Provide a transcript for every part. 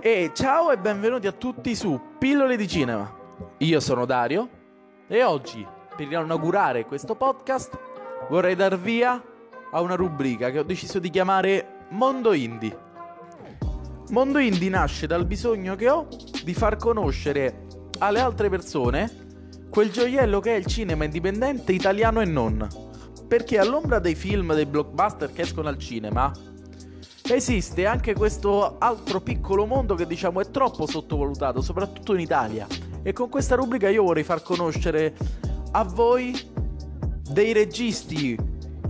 E ciao e benvenuti a tutti su Pillole di Cinema. Io sono Dario e oggi, per inaugurare questo podcast, vorrei dar via a una rubrica che ho deciso di chiamare Mondo Indie. Mondo Indie nasce dal bisogno che ho di far conoscere alle altre persone quel gioiello che è il cinema indipendente italiano e non. Perché all'ombra dei film dei blockbuster che escono al cinema, esiste anche questo altro piccolo mondo che diciamo è troppo sottovalutato, soprattutto in Italia. E con questa rubrica io vorrei far conoscere a voi dei registi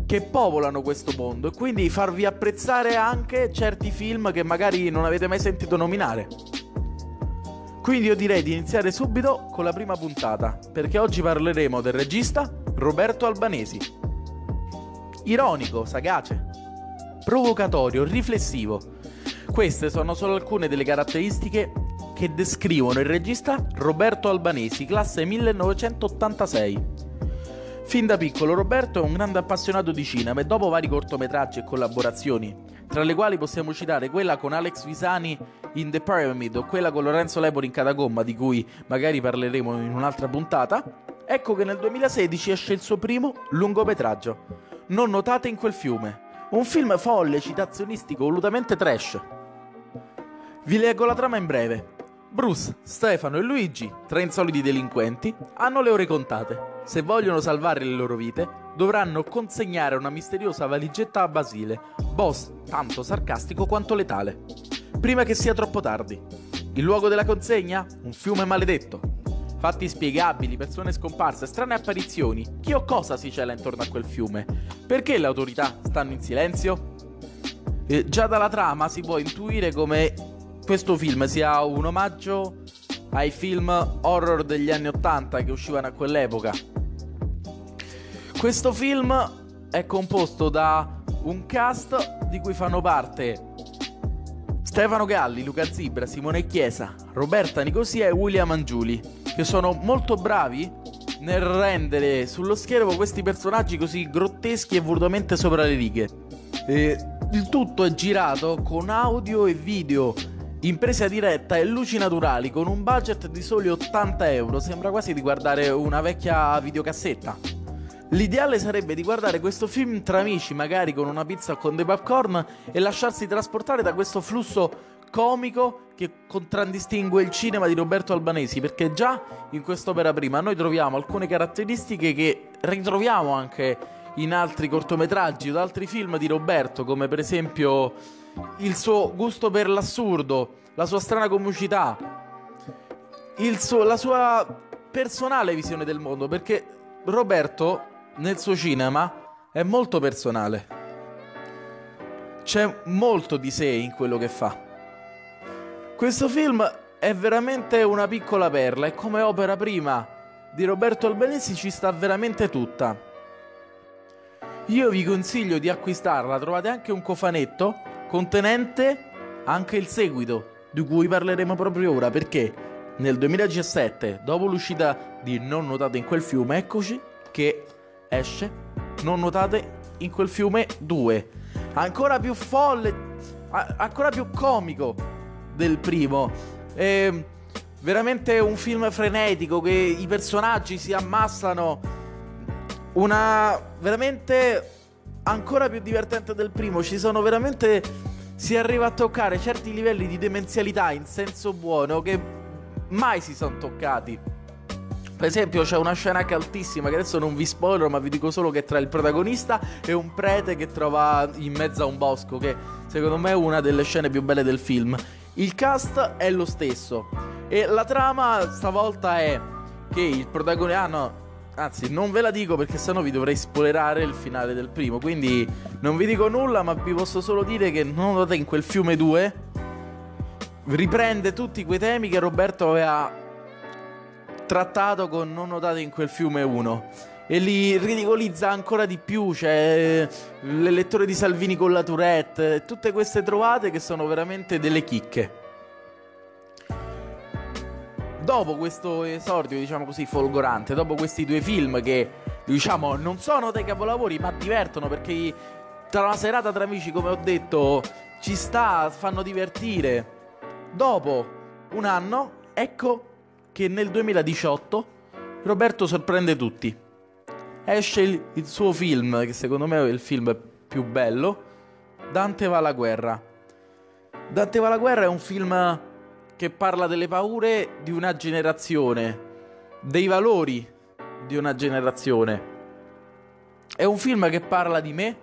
che popolano questo mondo e quindi farvi apprezzare anche certi film che magari non avete mai sentito nominare. Quindi io direi di iniziare subito con la prima puntata, perché oggi parleremo del regista Roberto Albanesi. Ironico, sagace, provocatorio, riflessivo. Queste sono solo alcune delle caratteristiche che descrivono il regista Roberto Albanesi, classe 1986. Fin da piccolo Roberto è un grande appassionato di cinema e dopo vari cortometraggi e collaborazioni, tra le quali possiamo citare quella con Alex Visani in The Pyramid o quella con Lorenzo Lepori in Catacomba, di cui magari parleremo in un'altra puntata, ecco che nel 2016 esce il suo primo lungometraggio, Non notate in quel fiume, un film folle, citazionistico, volutamente trash. Vi leggo la trama in breve. Bruce, Stefano e Luigi, tre insoliti delinquenti, hanno le ore contate. Se vogliono salvare le loro vite, dovranno consegnare una misteriosa valigetta a Basile, boss tanto sarcastico quanto letale. Prima che sia troppo tardi. Il luogo della consegna? Un fiume maledetto. Fatti spiegabili, persone scomparse, strane apparizioni. Chi o cosa si cela intorno a quel fiume? Perché le autorità stanno in silenzio? Eh, già dalla trama si può intuire come questo film sia un omaggio ai film horror degli anni Ottanta che uscivano a quell'epoca. Questo film è composto da un cast di cui fanno parte Stefano Galli, Luca Zibra, Simone Chiesa, Roberta Nicosia e William Angiuli, che sono molto bravi nel rendere sullo schermo questi personaggi così grotteschi e volutamente sopra le righe. E il tutto è girato con audio e video in presa diretta e luci naturali con un budget di soli 80 euro. Sembra quasi di guardare una vecchia videocassetta. L'ideale sarebbe di guardare questo film tra amici, magari con una pizza o con dei popcorn, e lasciarsi trasportare da questo flusso comico che contraddistingue il cinema di Roberto Albanesi, perché già in quest'opera prima noi troviamo alcune caratteristiche che ritroviamo anche in altri cortometraggi o altri film di Roberto, come per esempio il suo gusto per l'assurdo, la sua strana comicità, suo, la sua personale visione del mondo, perché Roberto nel suo cinema è molto personale. C'è molto di sé in quello che fa. Questo film è veramente una piccola perla e come opera prima di Roberto Albanesi ci sta veramente tutta. Io vi consiglio di acquistarla, trovate anche un cofanetto contenente anche il seguito, di cui parleremo proprio ora, perché nel 2017, dopo l'uscita di Non notate in quel fiume, eccoci che esce Non nuotate in quel fiume 2. Ancora più folle, ancora più comico del primo. È veramente un film frenetico che i personaggi si ammassano. Una veramente ancora più divertente del primo. Ci sono veramente si arriva a toccare certi livelli di demenzialità in senso buono che mai si sono toccati. Per esempio c'è una scena altissima che adesso non vi spoilerò ma vi dico solo che è tra il protagonista e un prete che trova in mezzo a un bosco che secondo me è una delle scene più belle del film. Il cast è lo stesso. E la trama stavolta è che il protagonista... Ah no, anzi non ve la dico perché sennò vi dovrei spoilerare il finale del primo quindi non vi dico nulla ma vi posso solo dire che non notate in quel fiume 2 riprende tutti quei temi che Roberto aveva trattato con Non notate in quel fiume 1 e li ridicolizza ancora di più. C'è l'elettore di Salvini con la Tourette, tutte queste trovate che sono veramente delle chicche. Dopo questo esordio, diciamo così, folgorante, dopo questi due film che diciamo non sono dei capolavori, ma divertono perché tra una serata tra amici, come ho detto, ci sta, fanno divertire Dopo un anno, ecco che nel 2018 Roberto sorprende tutti. Esce il, il suo film, che secondo me è il film più bello, Dante va alla guerra. Dante va alla guerra è un film che parla delle paure di una generazione, dei valori di una generazione. È un film che parla di me,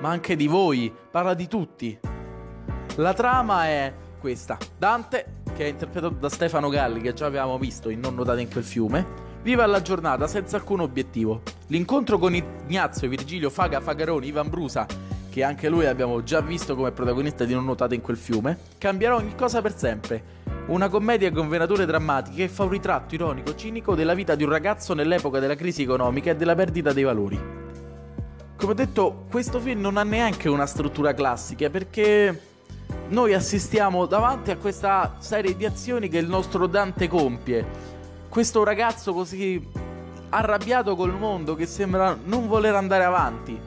ma anche di voi, parla di tutti. La trama è questa. Dante, che è interpretato da Stefano Galli, che già abbiamo visto in Non notate in quel fiume, vive alla giornata senza alcun obiettivo. L'incontro con Ignazio, Virgilio, Faga, Fagaroni, Ivan Brusa, che anche lui abbiamo già visto come protagonista di Non notate in quel fiume, cambierà ogni cosa per sempre. Una commedia con venature drammatiche che fa un ritratto ironico, cinico della vita di un ragazzo nell'epoca della crisi economica e della perdita dei valori. Come ho detto, questo film non ha neanche una struttura classica perché noi assistiamo davanti a questa serie di azioni che il nostro Dante compie. Questo ragazzo così arrabbiato col mondo che sembra non voler andare avanti.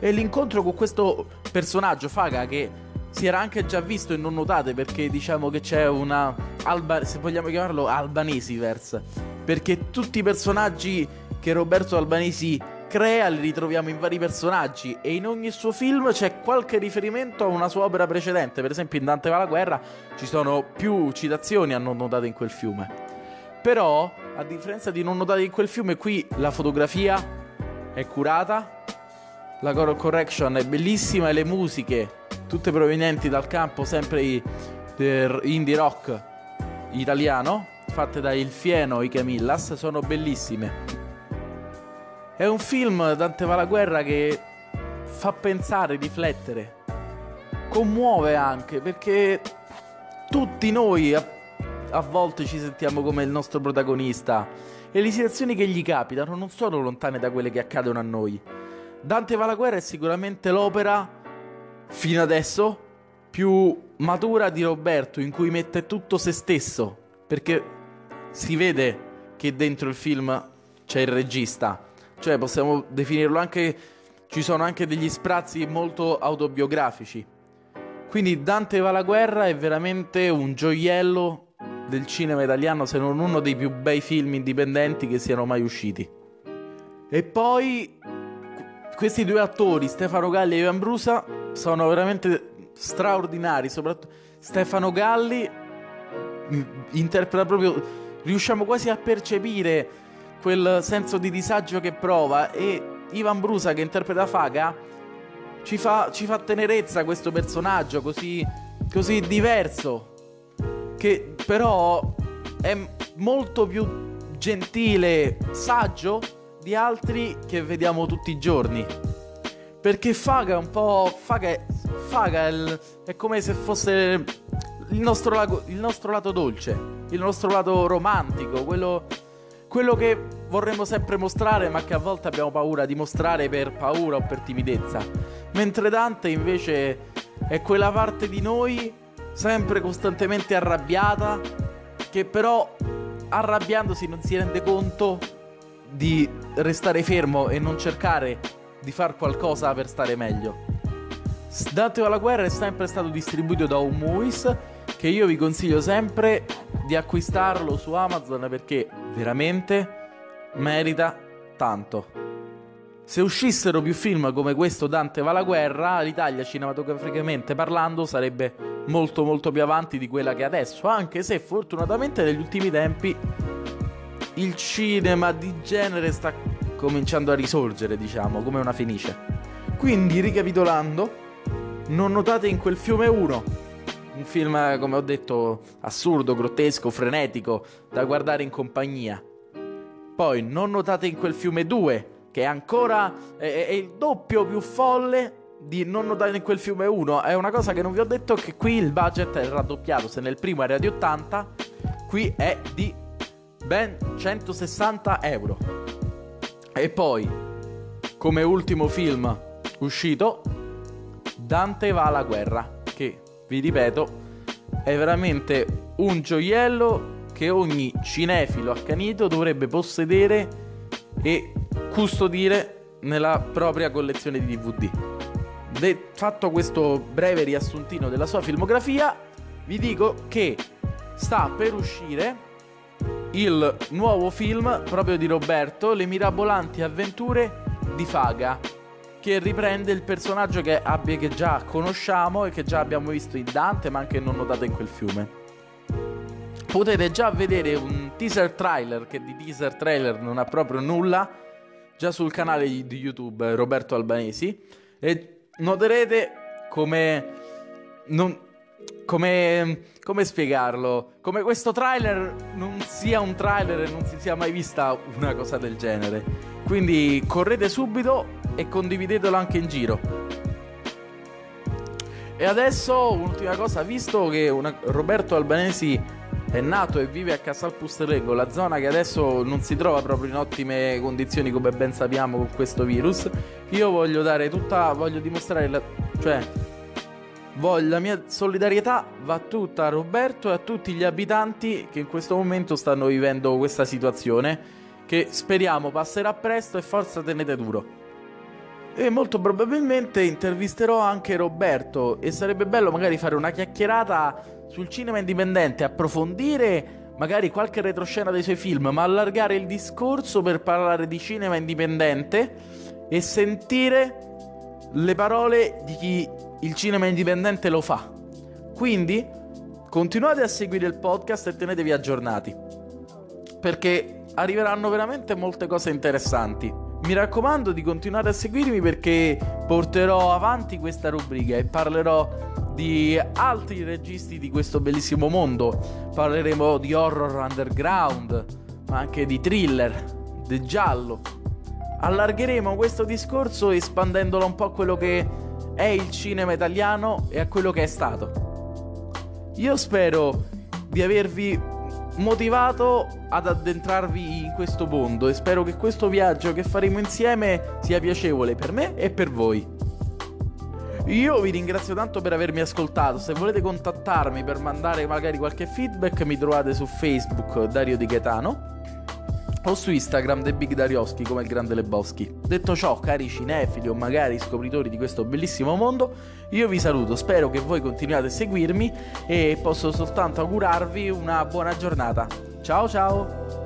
E l'incontro con questo personaggio, Faga, che si era anche già visto e non notate perché diciamo che c'è una, alba, se vogliamo chiamarlo, Albanesiverse. Perché tutti i personaggi che Roberto Albanesi crea li ritroviamo in vari personaggi e in ogni suo film c'è qualche riferimento a una sua opera precedente. Per esempio in Dante va alla guerra ci sono più citazioni a non notate in quel fiume. Però, a differenza di non notate in quel fiume, qui la fotografia è curata, la color correction è bellissima e le musiche, tutte provenienti dal campo sempre indie rock italiano, fatte da Il Fieno e i Camillas, sono bellissime. È un film, Dante va alla guerra, che fa pensare, riflettere, commuove anche, perché tutti noi a, volte ci sentiamo come il nostro protagonista e le situazioni che gli capitano non sono lontane da quelle che accadono a noi. Dante va alla guerra è sicuramente l'opera, fino adesso, più matura di Roberto, in cui mette tutto se stesso, perché si vede che dentro il film c'è il regista cioè possiamo definirlo anche... Ci sono anche degli sprazzi molto autobiografici. Quindi Dante va alla guerra è veramente un gioiello del cinema italiano, se non uno dei più bei film indipendenti che siano mai usciti. E poi questi due attori, Stefano Galli e Ivan Brusa, sono veramente straordinari. Soprattutto Stefano Galli mm, interpreta proprio. Riusciamo quasi a percepire quel senso di disagio che prova e Ivan Brusa che interpreta Faga ci fa, ci fa tenerezza questo personaggio così, così diverso che però è molto più gentile, saggio di altri che vediamo tutti i giorni. Perché Faga è un po'. Faga è, Faga è, il, è come se fosse il nostro, lago, il nostro lato dolce, il nostro lato romantico, quello quello che vorremmo sempre mostrare, ma che a volte abbiamo paura di mostrare per paura o per timidezza. Mentre Dante invece è quella parte di noi sempre costantemente arrabbiata, che però arrabbiandosi non si rende conto di restare fermo e non cercare di fare qualcosa per stare meglio. Dante alla guerra è sempre stato distribuito da un Movies che io vi consiglio sempre di acquistarlo su Amazon perché veramente merita tanto. Se uscissero più film come questo Dante va alla guerra, l'Italia cinematograficamente parlando sarebbe molto molto più avanti di quella che è adesso, anche se fortunatamente negli ultimi tempi il cinema di genere sta cominciando a risorgere, diciamo, come una fenice. Quindi, ricapitolando, non notate in quel fiume 1 un film, come ho detto, assurdo, grottesco, frenetico, da guardare in compagnia. Poi non notate in quel fiume 2, che è ancora è, è il doppio più folle di non notare in quel fiume 1. È una cosa che non vi ho detto che qui il budget è raddoppiato. Se nel primo era di 80, qui è di ben 160 euro. E poi, come ultimo film uscito, Dante va alla guerra, che vi ripeto, è veramente un gioiello che ogni cinefilo accanito dovrebbe possedere e custodire nella propria collezione di DVD. De- fatto questo breve riassuntino della sua filmografia, vi dico che sta per uscire il nuovo film proprio di Roberto, Le mirabolanti avventure di Faga, che riprende il personaggio che, abbia, che già conosciamo e che già abbiamo visto in Dante, ma anche non notato in quel fiume. Potete già vedere un teaser trailer che di teaser trailer non ha proprio nulla, già sul canale di YouTube Roberto Albanesi, e noterete come non, come, come, spiegarlo? Come questo trailer non sia un trailer e non si sia mai vista una cosa del genere. Quindi correte subito e condividetelo anche in giro. E adesso, un'ultima cosa, visto che una, Roberto Albanesi è nato e vive a Casal Pusterlengo, la zona che adesso non si trova proprio in ottime condizioni come ben sappiamo con questo virus, io voglio dare tutta, voglio dimostrare, la, cioè Voglio, la mia solidarietà va tutta a Roberto e a tutti gli abitanti che in questo momento stanno vivendo questa situazione che speriamo passerà presto e forza tenete duro. E molto probabilmente intervisterò anche Roberto e sarebbe bello magari fare una chiacchierata sul cinema indipendente, approfondire magari qualche retroscena dei suoi film, ma allargare il discorso per parlare di cinema indipendente e sentire le parole di chi il cinema indipendente lo fa. Quindi continuate a seguire il podcast e tenetevi aggiornati. Perché arriveranno veramente molte cose interessanti. Mi raccomando di continuare a seguirmi perché porterò avanti questa rubrica e parlerò di altri registi di questo bellissimo mondo. Parleremo di horror underground, ma anche di thriller, del giallo. Allargheremo questo discorso espandendolo un po' a quello che è il cinema italiano e a quello che è stato. Io spero di avervi motivato ad addentrarvi in questo mondo e spero che questo viaggio che faremo insieme sia piacevole per me e per voi. Io vi ringrazio tanto per avermi ascoltato. Se volete contattarmi per mandare magari qualche feedback, mi trovate su Facebook Dario Di Gaetano o su Instagram The Big Darioschi come il grande Lebowski. Detto ciò, cari cinefili o magari scopritori di questo bellissimo mondo, io vi saluto, spero che voi continuiate a seguirmi e posso soltanto augurarvi una buona giornata. Ciao ciao!